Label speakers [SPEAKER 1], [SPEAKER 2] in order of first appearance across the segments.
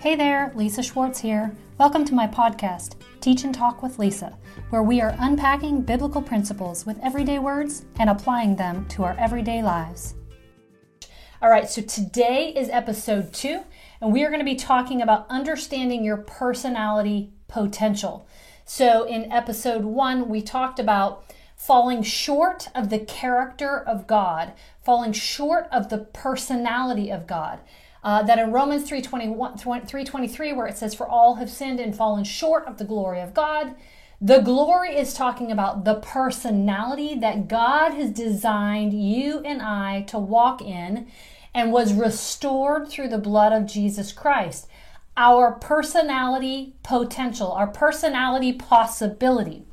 [SPEAKER 1] Hey there, Lisa Schwartz here. Welcome to my podcast, Teach and Talk with Lisa, where we are unpacking biblical principles with everyday words and applying them to our everyday lives. All right, so today is episode two, and we are going to be talking about understanding your personality potential. So, in episode one, we talked about falling short of the character of God, falling short of the personality of God. Uh, that in Romans 3.23, where it says, For all have sinned and fallen short of the glory of God, the glory is talking about the personality that God has designed you and I to walk in and was restored through the blood of Jesus Christ. Our personality potential, our personality possibility.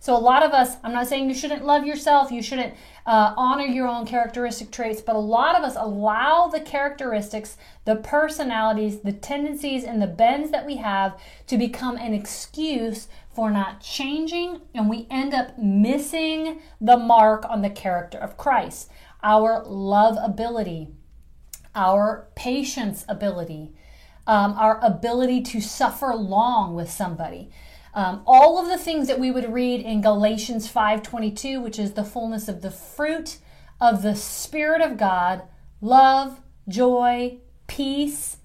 [SPEAKER 1] So, a lot of us, I'm not saying you shouldn't love yourself, you shouldn't uh, honor your own characteristic traits, but a lot of us allow the characteristics, the personalities, the tendencies, and the bends that we have to become an excuse for not changing, and we end up missing the mark on the character of Christ. Our love ability, our patience ability, um, our ability to suffer long with somebody. Um, all of the things that we would read in Galatians 5:22, which is the fullness of the fruit of the Spirit of God, love, joy, peace,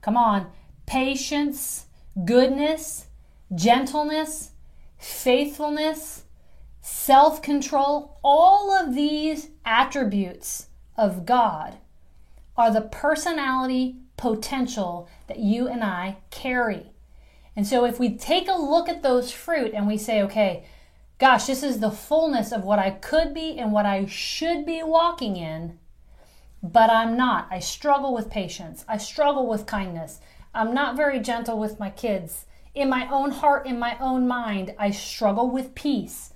[SPEAKER 1] come on, patience, goodness, gentleness, faithfulness, self-control, all of these attributes of God are the personality potential that you and I carry. And so if we take a look at those fruit and we say, okay, gosh, this is the fullness of what I could be and what I should be walking in, but I'm not. I struggle with patience. I struggle with kindness. I'm not very gentle with my kids. In my own heart, in my own mind, I struggle with peace.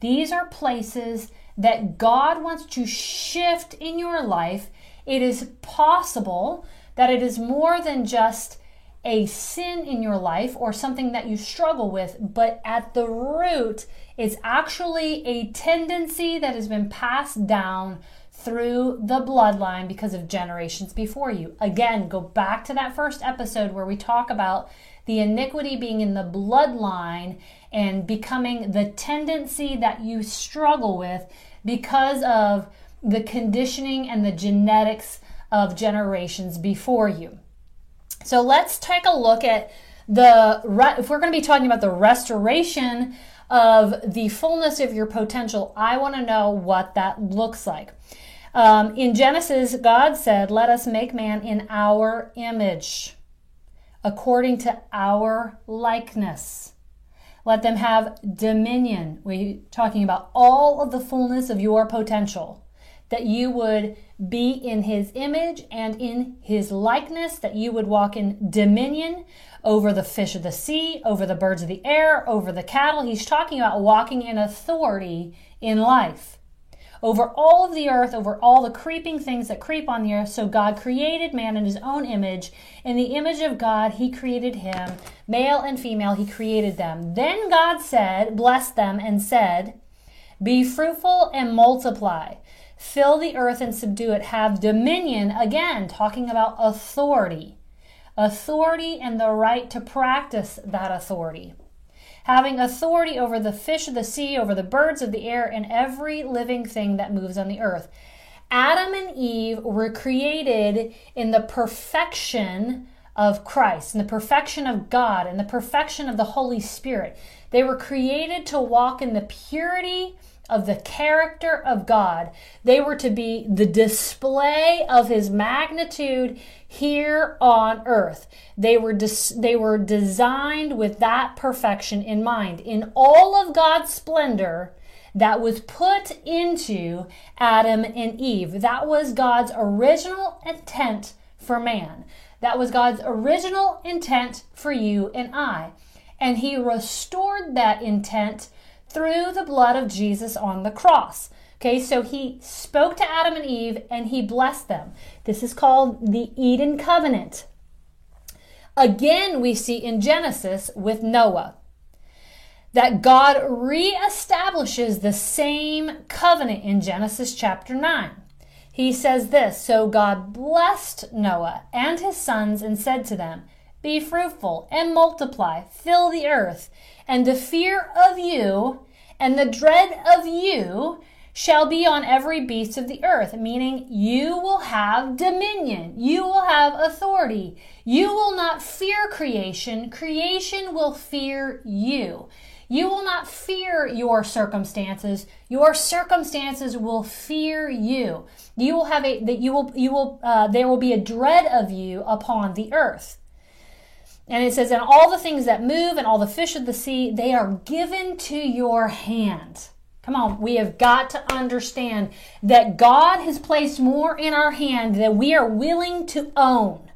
[SPEAKER 1] These are places that God wants to shift in your life. It is possible that it is more than just a sin in your life or something that you struggle with, but at the root it's actually a tendency that has been passed down through the bloodline because of generations before you. Again, go back to that first episode where we talk about the iniquity being in the bloodline and becoming the tendency that you struggle with because of the conditioning and the genetics of generations before you. So let's take a look at the, if we're going to be talking about the restoration of the fullness of your potential, I want to know what that looks like. Um, in Genesis, God said, Let us make man in our image, according to our likeness. Let them have dominion. We're talking about all of the fullness of your potential that you would be in his image and in his likeness, that you would walk in dominion over the fish of the sea, over the birds of the air, over the cattle. He's talking about walking in authority in life. Over all of the earth, over all the creeping things that creep on the earth. So God created man in his own image. In the image of God, he created him. Male and female, he created them. Then God said, blessed them, and said, Be fruitful and multiply fill the earth and subdue it, have dominion, again, talking about authority. Authority and the right to practice that authority. Having authority over the fish of the sea, over the birds of the air, and every living thing that moves on the earth. Adam and Eve were created in the perfection of Christ, in the perfection of God, in the perfection of the Holy Spirit. They were created to walk in the purity of the character of God. They were to be the display of his magnitude here on earth. They were des- they were designed with that perfection in mind. In all of God's splendor, that was put into Adam and Eve. That was God's original intent for man. That was God's original intent for you and I. And he restored that intent through the blood of Jesus on the cross. Okay, so he spoke to Adam and Eve and he blessed them. This is called the Eden covenant. Again, we see in Genesis with Noah that God reestablishes the same covenant in Genesis chapter 9. He says this So God blessed Noah and his sons and said to them, be fruitful and multiply, fill the earth, and the fear of you and the dread of you shall be on every beast of the earth, meaning you will have dominion, you will have authority. You will not fear creation, creation will fear you. You will not fear your circumstances. Your circumstances will fear you. You will have a that you will you will uh, there will be a dread of you upon the earth. And it says, and all the things that move and all the fish of the sea, they are given to your hand. Come on, we have got to understand that God has placed more in our hand than we are willing to own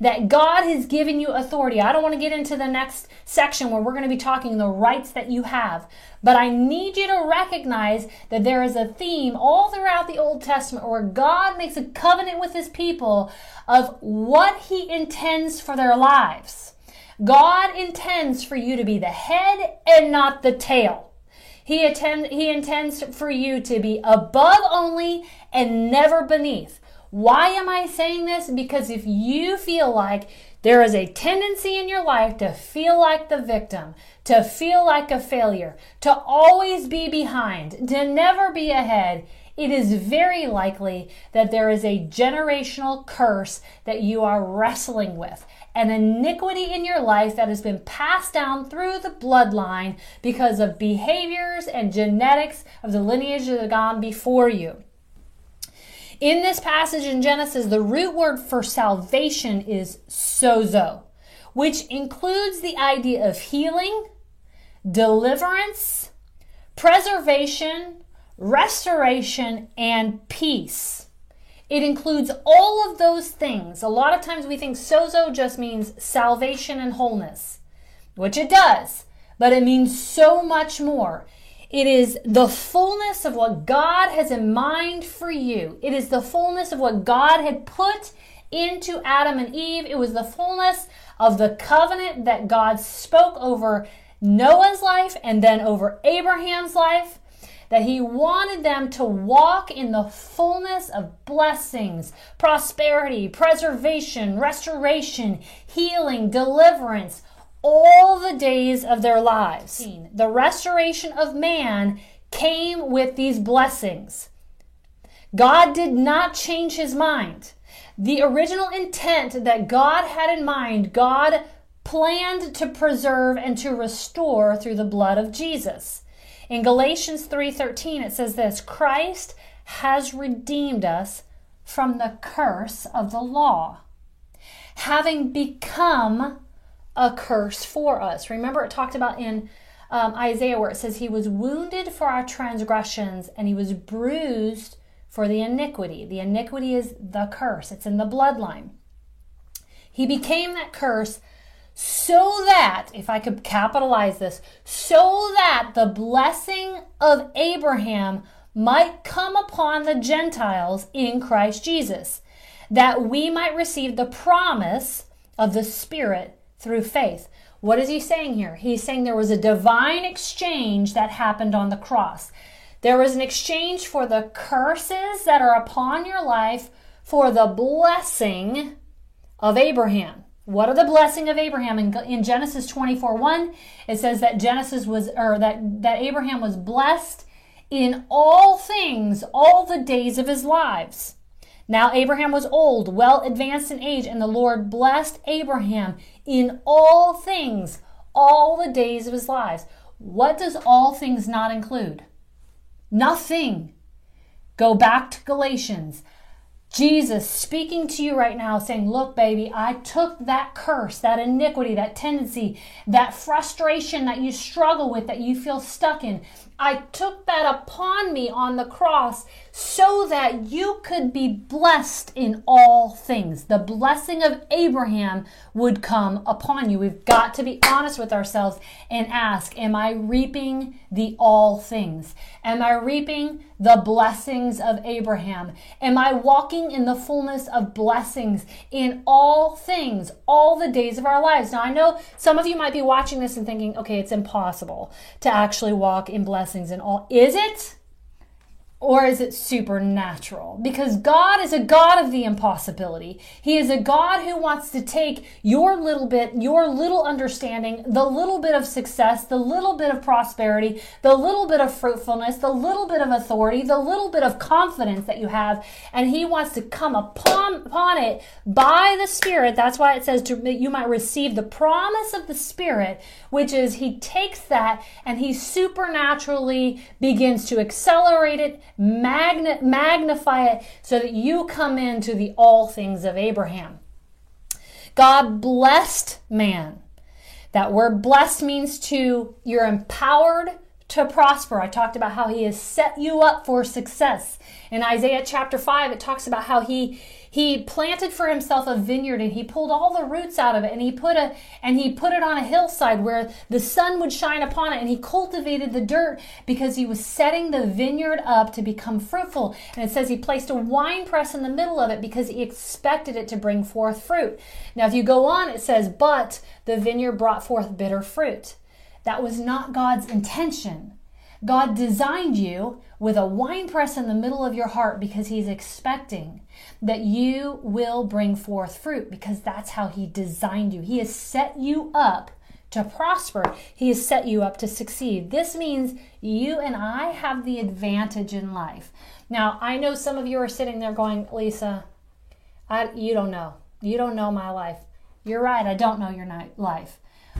[SPEAKER 1] that God has given you authority. I don't want to get into the next section where we're going to be talking the rights that you have, but I need you to recognize that there is a theme all throughout the Old Testament where God makes a covenant with his people of what he intends for their lives. God intends for you to be the head and not the tail. He, attend, he intends for you to be above only and never beneath. Why am I saying this? Because if you feel like there is a tendency in your life to feel like the victim, to feel like a failure, to always be behind, to never be ahead, it is very likely that there is a generational curse that you are wrestling with, an iniquity in your life that has been passed down through the bloodline because of behaviors and genetics of the lineage that have gone before you. In this passage in Genesis, the root word for salvation is sozo, which includes the idea of healing, deliverance, preservation, restoration, and peace. It includes all of those things. A lot of times we think sozo just means salvation and wholeness, which it does, but it means so much more. It is the fullness of what God has in mind for you. It is the fullness of what God had put into Adam and Eve. It was the fullness of the covenant that God spoke over Noah's life and then over Abraham's life. That he wanted them to walk in the fullness of blessings, prosperity, preservation, restoration, healing, deliverance, all the days of their lives. The restoration of man came with these blessings. God did not change his mind. The original intent that God had in mind, God planned to preserve and to restore through the blood of Jesus. In Galatians 3:13 it says this, Christ has redeemed us from the curse of the law, having become a curse for us. Remember, it talked about in um, Isaiah where it says, He was wounded for our transgressions and He was bruised for the iniquity. The iniquity is the curse, it's in the bloodline. He became that curse so that, if I could capitalize this, so that the blessing of Abraham might come upon the Gentiles in Christ Jesus, that we might receive the promise of the Spirit through faith. What is he saying here? He's saying there was a divine exchange that happened on the cross. There was an exchange for the curses that are upon your life for the blessing of Abraham. What are the blessing of Abraham? In, in Genesis 24 1, it says that Genesis was, or that, that Abraham was blessed in all things all the days of his lives. Now Abraham was old, well advanced in age, and the Lord blessed Abraham in all things, all the days of his lives. What does all things not include? Nothing. Go back to Galatians. Jesus speaking to you right now, saying, Look, baby, I took that curse, that iniquity, that tendency, that frustration that you struggle with, that you feel stuck in. I took that upon me on the cross so that you could be blessed in all things. The blessing of Abraham would come upon you. We've got to be honest with ourselves and ask Am I reaping the all things? Am I reaping the blessings of Abraham? Am I walking in the fullness of blessings in all things, all the days of our lives? Now, I know some of you might be watching this and thinking, okay, it's impossible to actually walk in blessings and all. Is it? Or is it supernatural? Because God is a God of the impossibility. He is a God who wants to take your little bit, your little understanding, the little bit of success, the little bit of prosperity, the little bit of fruitfulness, the little bit of authority, the little bit of confidence that you have, and He wants to come upon, upon it by the Spirit. That's why it says to, you might receive the promise of the Spirit, which is He takes that and He supernaturally begins to accelerate it magna- magnify it so that you come into the all things of Abraham. God blessed man. That word blessed means to, you're empowered to prosper. I talked about how he has set you up for success. In Isaiah chapter 5, it talks about how he he planted for himself a vineyard and he pulled all the roots out of it and he put a and he put it on a hillside where the sun would shine upon it and he cultivated the dirt because he was setting the vineyard up to become fruitful. And it says he placed a wine press in the middle of it because he expected it to bring forth fruit. Now if you go on it says but the vineyard brought forth bitter fruit. That was not God's intention. God designed you with a wine press in the middle of your heart because He's expecting that you will bring forth fruit because that's how He designed you. He has set you up to prosper, He has set you up to succeed. This means you and I have the advantage in life. Now, I know some of you are sitting there going, Lisa, I, you don't know. You don't know my life. You're right, I don't know your life.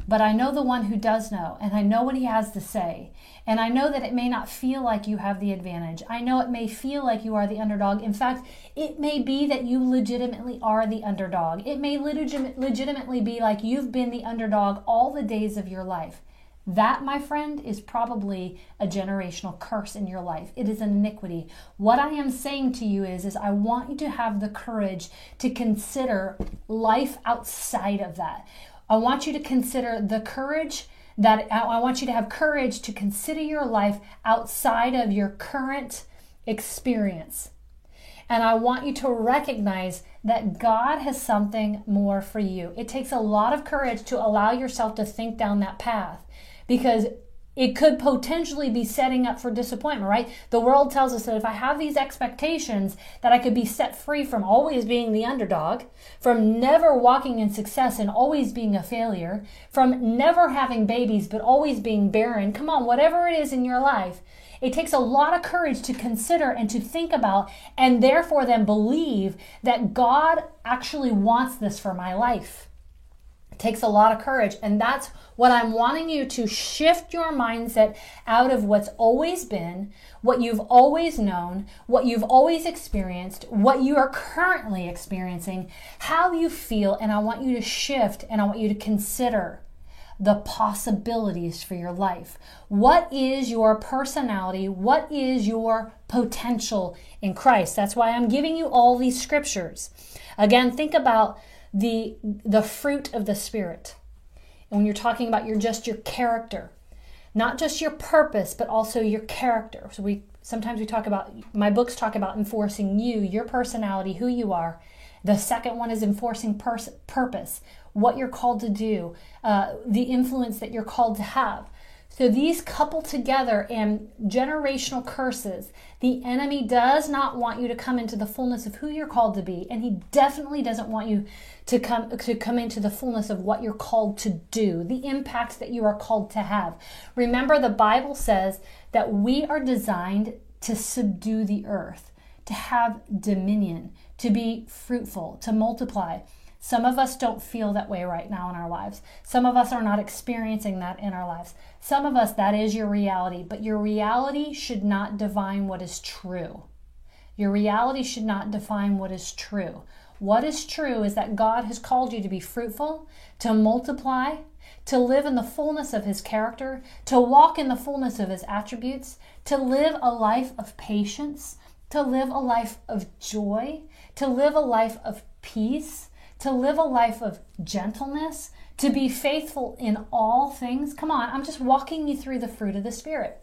[SPEAKER 1] But I know the one who does know, and I know what he has to say. And I know that it may not feel like you have the advantage. I know it may feel like you are the underdog. In fact, it may be that you legitimately are the underdog. It may legitimately be like you've been the underdog all the days of your life. That, my friend, is probably a generational curse in your life. It is an iniquity. What I am saying to you is, is I want you to have the courage to consider life outside of that. I want you to consider the courage that I want you to have courage to consider your life outside of your current experience. And I want you to recognize that God has something more for you. It takes a lot of courage to allow yourself to think down that path because it could potentially be setting up for disappointment, right? The world tells us that if I have these expectations, that I could be set free from always being the underdog, from never walking in success and always being a failure, from never having babies but always being barren. Come on, whatever it is in your life, it takes a lot of courage to consider and to think about, and therefore then believe that God actually wants this for my life. It takes a lot of courage, and that's what I'm wanting you to shift your mindset out of what's always been, what you've always known, what you've always experienced, what you are currently experiencing, how you feel, and I want you to shift and I want you to consider the possibilities for your life. What is your personality? What is your potential in Christ? That's why I'm giving you all these scriptures. Again, think about the the fruit of the spirit. And when you're talking about your just your character, not just your purpose, but also your character. So we sometimes we talk about my books talk about enforcing you, your personality, who you are. The second one is enforcing pers- purpose, what you're called to do, uh, the influence that you're called to have. So these couple together and generational curses. The enemy does not want you to come into the fullness of who you're called to be, and he definitely doesn't want you to come to come into the fullness of what you're called to do, the impacts that you are called to have. Remember the Bible says that we are designed to subdue the earth, to have dominion, to be fruitful, to multiply. Some of us don't feel that way right now in our lives. Some of us are not experiencing that in our lives. Some of us, that is your reality, but your reality should not define what is true. Your reality should not define what is true. What is true is that God has called you to be fruitful, to multiply, to live in the fullness of His character, to walk in the fullness of His attributes, to live a life of patience, to live a life of joy, to live a life of peace, to live a life of gentleness, to be faithful in all things. Come on, I'm just walking you through the fruit of the Spirit.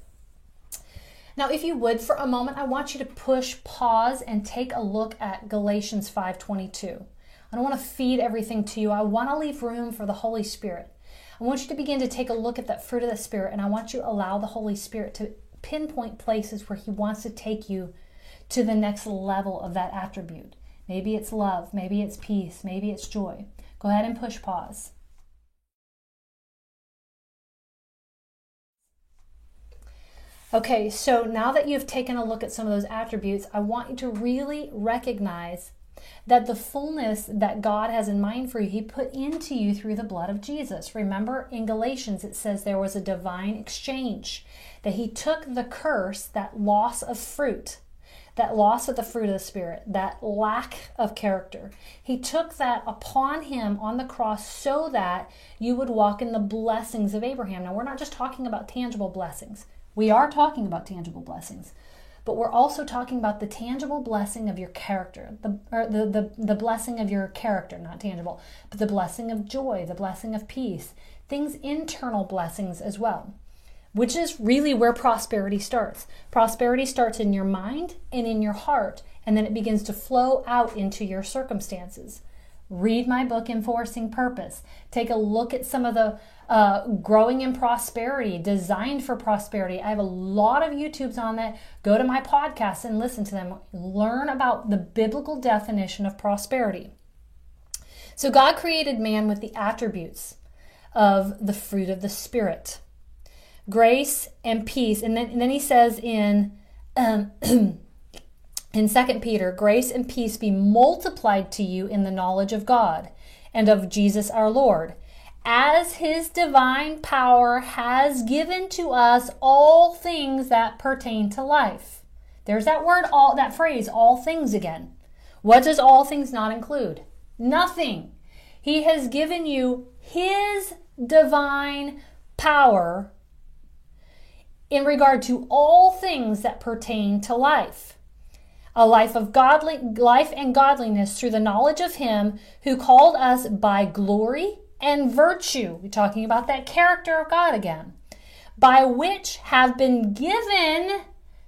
[SPEAKER 1] Now, if you would, for a moment, I want you to push pause and take a look at Galatians 5:22. I don't want to feed everything to you. I want to leave room for the Holy Spirit. I want you to begin to take a look at that fruit of the Spirit, and I want you to allow the Holy Spirit to pinpoint places where He wants to take you to the next level of that attribute. Maybe it's love, maybe it's peace, maybe it's joy. Go ahead and push pause. Okay, so now that you've taken a look at some of those attributes, I want you to really recognize that the fullness that God has in mind for you, He put into you through the blood of Jesus. Remember in Galatians, it says there was a divine exchange, that He took the curse, that loss of fruit, that loss of the fruit of the Spirit, that lack of character. He took that upon Him on the cross so that you would walk in the blessings of Abraham. Now, we're not just talking about tangible blessings. We are talking about tangible blessings, but we're also talking about the tangible blessing of your character, the, or the, the, the blessing of your character, not tangible, but the blessing of joy, the blessing of peace, things internal blessings as well, which is really where prosperity starts. Prosperity starts in your mind and in your heart, and then it begins to flow out into your circumstances. Read my book, Enforcing Purpose. Take a look at some of the uh, growing in prosperity, designed for prosperity. I have a lot of YouTubes on that. Go to my podcast and listen to them. Learn about the biblical definition of prosperity. So, God created man with the attributes of the fruit of the Spirit grace and peace. And then, and then he says in, um, in 2 Peter, grace and peace be multiplied to you in the knowledge of God and of Jesus our Lord as his divine power has given to us all things that pertain to life. There's that word, all that phrase, all things again. What does all things not include? Nothing. He has given you his divine power in regard to all things that pertain to life. A life of godly life and godliness through the knowledge of him who called us by glory and virtue. We're talking about that character of God again, by which have been given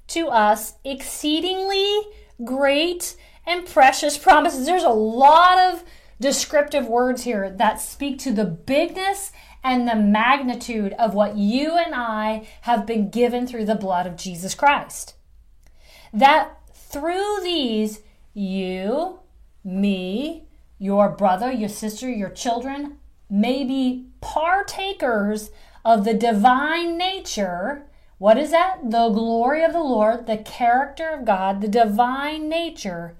[SPEAKER 1] to us exceedingly great and precious promises. There's a lot of descriptive words here that speak to the bigness and the magnitude of what you and I have been given through the blood of Jesus Christ. That through these, you, me, your brother, your sister, your children, may be partakers of the divine nature. What is that? The glory of the Lord, the character of God, the divine nature,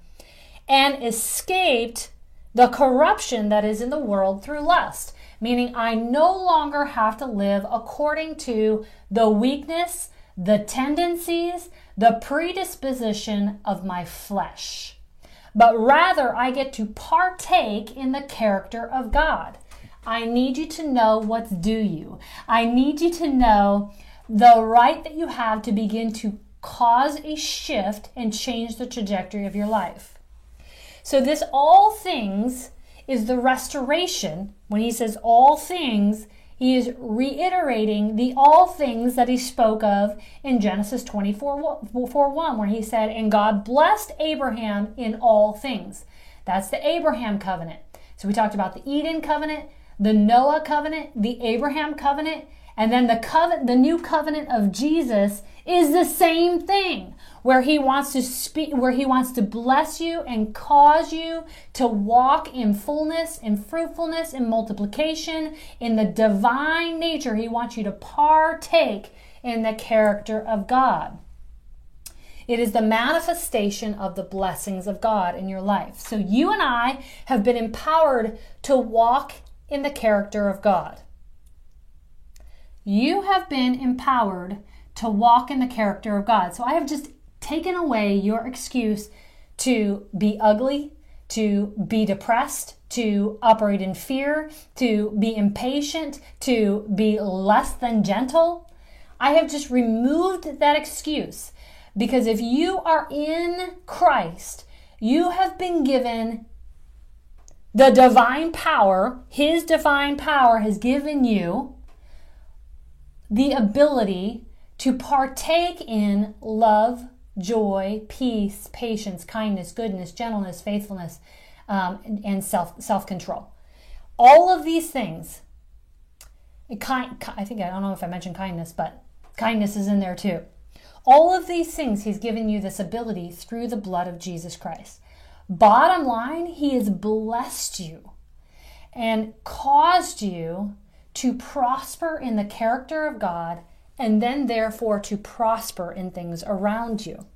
[SPEAKER 1] and escaped the corruption that is in the world through lust. Meaning, I no longer have to live according to the weakness, the tendencies, the predisposition of my flesh. But rather, I get to partake in the character of God. I need you to know what's due you. I need you to know the right that you have to begin to cause a shift and change the trajectory of your life. So, this all things is the restoration. When he says all things, he is reiterating the all things that he spoke of in Genesis 24 4 1, where he said, And God blessed Abraham in all things. That's the Abraham covenant. So we talked about the Eden covenant, the Noah covenant, the Abraham covenant, and then the covenant, the new covenant of Jesus is the same thing where he wants to speak where he wants to bless you and cause you to walk in fullness in fruitfulness in multiplication in the divine nature he wants you to partake in the character of God it is the manifestation of the blessings of God in your life so you and I have been empowered to walk in the character of God. You have been empowered to walk in the character of God. So I have just taken away your excuse to be ugly, to be depressed, to operate in fear, to be impatient, to be less than gentle. I have just removed that excuse because if you are in Christ, you have been given the divine power, His divine power has given you the ability to partake in love, joy, peace, patience, kindness, goodness, gentleness, faithfulness, um, and self self control. All of these things. Kind, I think I don't know if I mentioned kindness, but kindness is in there too. All of these things, He's given you this ability through the blood of Jesus Christ. Bottom line, He has blessed you and caused you to prosper in the character of God and then therefore to prosper in things around you.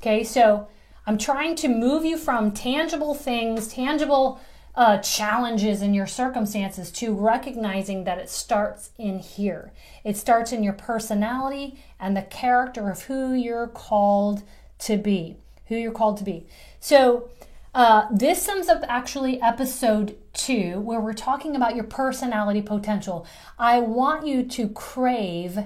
[SPEAKER 1] Okay, so I'm trying to move you from tangible things, tangible uh, challenges in your circumstances to recognizing that it starts in here. It starts in your personality and the character of who you're called to be. Who you're called to be. So, uh, this sums up actually episode two, where we're talking about your personality potential. I want you to crave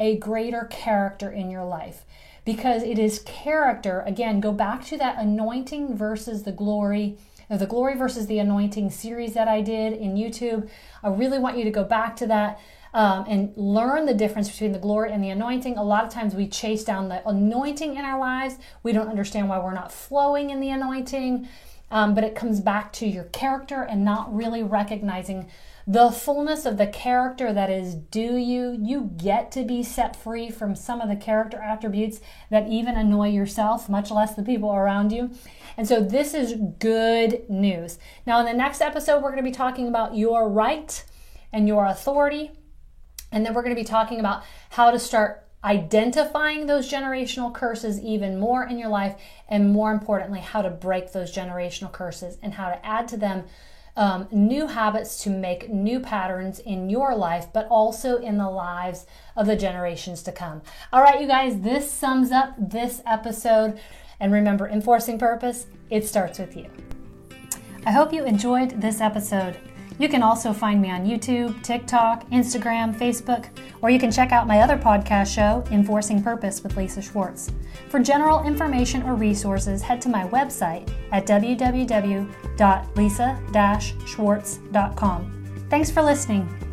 [SPEAKER 1] a greater character in your life because it is character. Again, go back to that anointing versus the glory the glory versus the anointing series that I did in YouTube. I really want you to go back to that. Um, and learn the difference between the glory and the anointing. A lot of times we chase down the anointing in our lives. We don't understand why we're not flowing in the anointing. Um, but it comes back to your character and not really recognizing the fullness of the character that is due you. You get to be set free from some of the character attributes that even annoy yourself, much less the people around you. And so this is good news. Now, in the next episode, we're going to be talking about your right and your authority. And then we're going to be talking about how to start identifying those generational curses even more in your life, and more importantly, how to break those generational curses and how to add to them um, new habits to make new patterns in your life, but also in the lives of the generations to come. All right, you guys, this sums up this episode. And remember, enforcing purpose, it starts with you. I hope you enjoyed this episode. You can also find me on YouTube, TikTok, Instagram, Facebook, or you can check out my other podcast show, Enforcing Purpose with Lisa Schwartz. For general information or resources, head to my website at www.lisa-schwartz.com. Thanks for listening.